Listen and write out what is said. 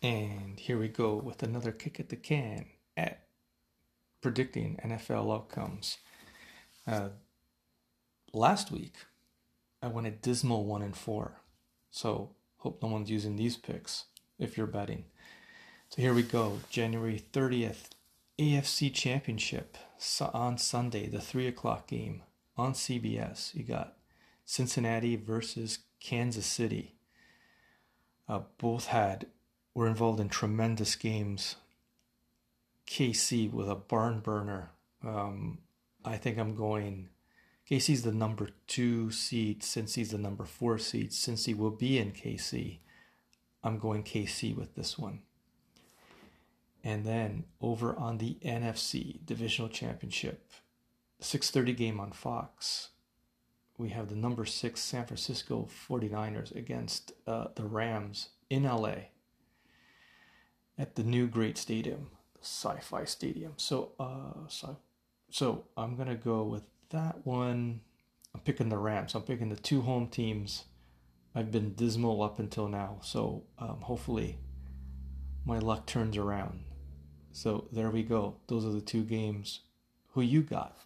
And here we go with another kick at the can at predicting NFL outcomes. Uh, last week, I went a dismal one and four. So hope no one's using these picks if you're betting. So here we go. January 30th, AFC Championship on Sunday, the three o'clock game on CBS. You got Cincinnati versus Kansas City. Uh, both had were involved in tremendous games. KC with a barn burner. Um, I think I'm going. KC's the number two seed. Cincy's the number four seed. Cincy will be in KC. I'm going KC with this one. And then over on the NFC Divisional Championship, 6:30 game on Fox. We have the number 6 San Francisco 49ers against uh, the Rams in LA at the new great stadium, the SoFi Stadium. So, uh, so, so I'm gonna go with that one. I'm picking the Rams. I'm picking the two home teams. I've been dismal up until now, so um, hopefully my luck turns around. So there we go. Those are the two games. Who you got?